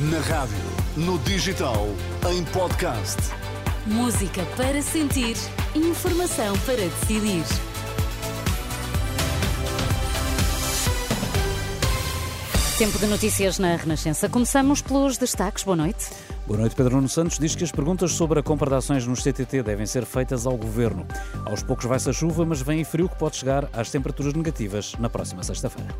Na rádio, no digital, em podcast. Música para sentir, informação para decidir. Tempo de notícias na Renascença. Começamos pelos destaques. Boa noite. Boa noite, Pedro Nuno Santos diz que as perguntas sobre a compra de ações nos CTT devem ser feitas ao Governo. Aos poucos vai-se a chuva, mas vem frio que pode chegar às temperaturas negativas na próxima sexta-feira.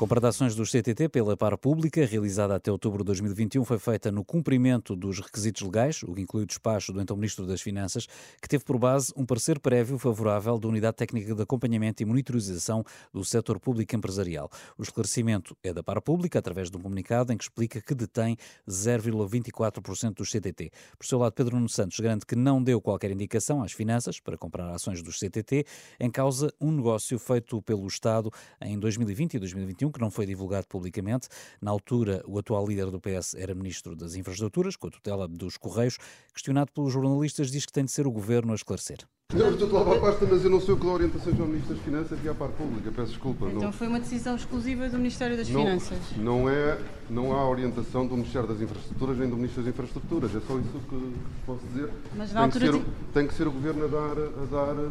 Compra de ações dos CTT pela par pública, realizada até outubro de 2021, foi feita no cumprimento dos requisitos legais, o que inclui o despacho do então Ministro das Finanças, que teve por base um parecer prévio favorável da Unidade Técnica de Acompanhamento e Monitorização do Setor Público Empresarial. O esclarecimento é da par pública, através de um comunicado em que explica que detém 0,24% dos CTT. Por seu lado, Pedro Nuno Santos garante que não deu qualquer indicação às finanças para comprar ações dos CTT, em causa um negócio feito pelo Estado em 2020 e 2021 que não foi divulgado publicamente. Na altura, o atual líder do PS era ministro das Infraestruturas, com a tutela dos Correios. Questionado pelos jornalistas, diz que tem de ser o governo a esclarecer. Não, estou lá para a pasta, mas eu não sei o que dá orientações ao Ministro das Finanças e à parte pública, peço desculpa. Então não... foi uma decisão exclusiva do Ministério das não, Finanças? Não é, não há orientação do Ministério das Infraestruturas nem do Ministro das Infraestruturas, é só isso que posso dizer. Mas na tem, altura que ser, de... tem que ser o Governo a dar, a dar,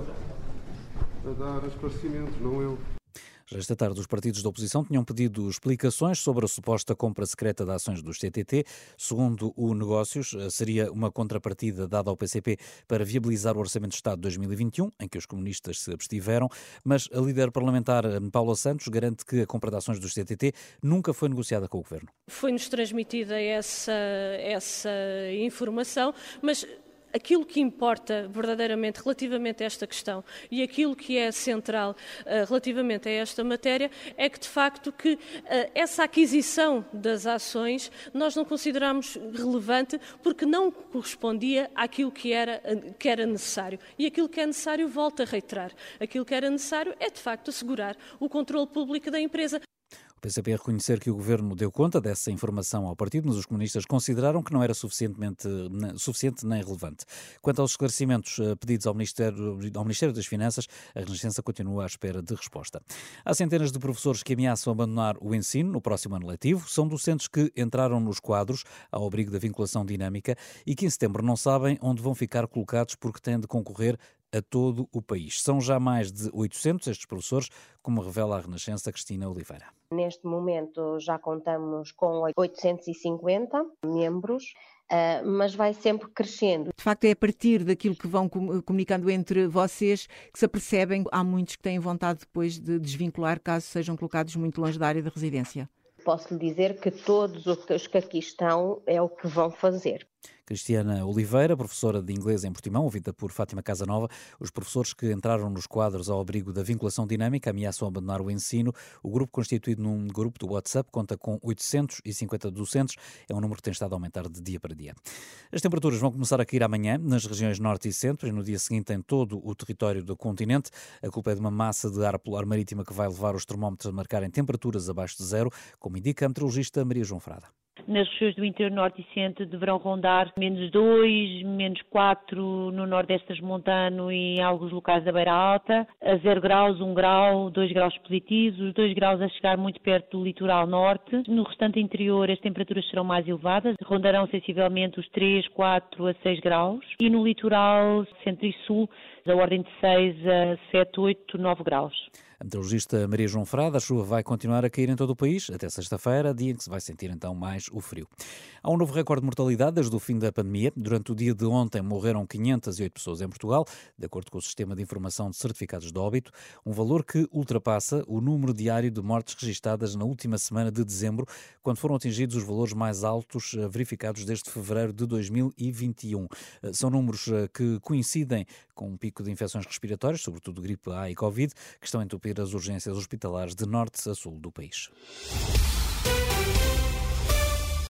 a dar esclarecimentos, não eu. Esta tarde, os partidos da oposição tinham pedido explicações sobre a suposta compra secreta de ações dos CTT. Segundo o Negócios, seria uma contrapartida dada ao PCP para viabilizar o Orçamento de Estado de 2021, em que os comunistas se abstiveram, mas a líder parlamentar eh, Paula Santos garante que a compra de ações dos CTT nunca foi negociada com o Governo. Foi-nos transmitida essa, essa informação, mas aquilo que importa verdadeiramente relativamente a esta questão e aquilo que é central uh, relativamente a esta matéria é que, de facto, que uh, essa aquisição das ações nós não consideramos relevante porque não correspondia àquilo que era, que era necessário. E aquilo que é necessário, volto a reiterar, aquilo que era necessário é, de facto, assegurar o controle público da empresa. O PCP reconhecer que o governo deu conta dessa informação ao partido, mas os comunistas consideraram que não era suficientemente suficiente nem relevante. Quanto aos esclarecimentos eh, pedidos ao Ministério, ao Ministério das Finanças, a Renascença continua à espera de resposta. Há centenas de professores que ameaçam abandonar o ensino no próximo ano letivo. São docentes que entraram nos quadros ao abrigo da vinculação dinâmica e que em setembro não sabem onde vão ficar colocados porque têm de concorrer a todo o país. São já mais de 800 estes professores, como revela a Renascença Cristina Oliveira. Neste momento já contamos com 850 membros. Uh, mas vai sempre crescendo. De facto, é a partir daquilo que vão comunicando entre vocês que se apercebem há muitos que têm vontade depois de desvincular caso sejam colocados muito longe da área de residência. Posso lhe dizer que todos os que aqui estão é o que vão fazer. Cristiana Oliveira, professora de inglês em Portimão, ouvida por Fátima Casanova. Os professores que entraram nos quadros ao abrigo da vinculação dinâmica ameaçam abandonar o ensino. O grupo, constituído num grupo do WhatsApp, conta com 850 docentes. É um número que tem estado a aumentar de dia para dia. As temperaturas vão começar a cair amanhã nas regiões norte e centro e no dia seguinte em todo o território do continente. A culpa é de uma massa de ar polar marítima que vai levar os termómetros a marcarem temperaturas abaixo de zero, como indica a meteorologista Maria João Frada nas regiões do interior norte e centro deverão rondar menos 2, menos 4 no nordeste transmontano e em alguns locais da beira alta, a 0 graus, 1 grau, 2 graus positivos, os 2 graus a chegar muito perto do litoral norte. No restante interior as temperaturas serão mais elevadas, rondarão sensivelmente os 3, 4 a 6 graus e no litoral centro e sul da ordem de 6 a 7, 8, 9 graus. A meteorologista Maria João Frada, a chuva vai continuar a cair em todo o país até sexta-feira, dia em que se vai sentir então mais o frio. Há um novo recorde de mortalidade desde o fim da pandemia. Durante o dia de ontem morreram 508 pessoas em Portugal, de acordo com o Sistema de Informação de Certificados de Óbito, um valor que ultrapassa o número diário de mortes registadas na última semana de dezembro, quando foram atingidos os valores mais altos eh, verificados desde fevereiro de 2021. Eh, são números eh, que coincidem com um pico de infecções respiratórias, sobretudo gripe A e Covid, que estão a entupir as urgências hospitalares de norte a sul do país.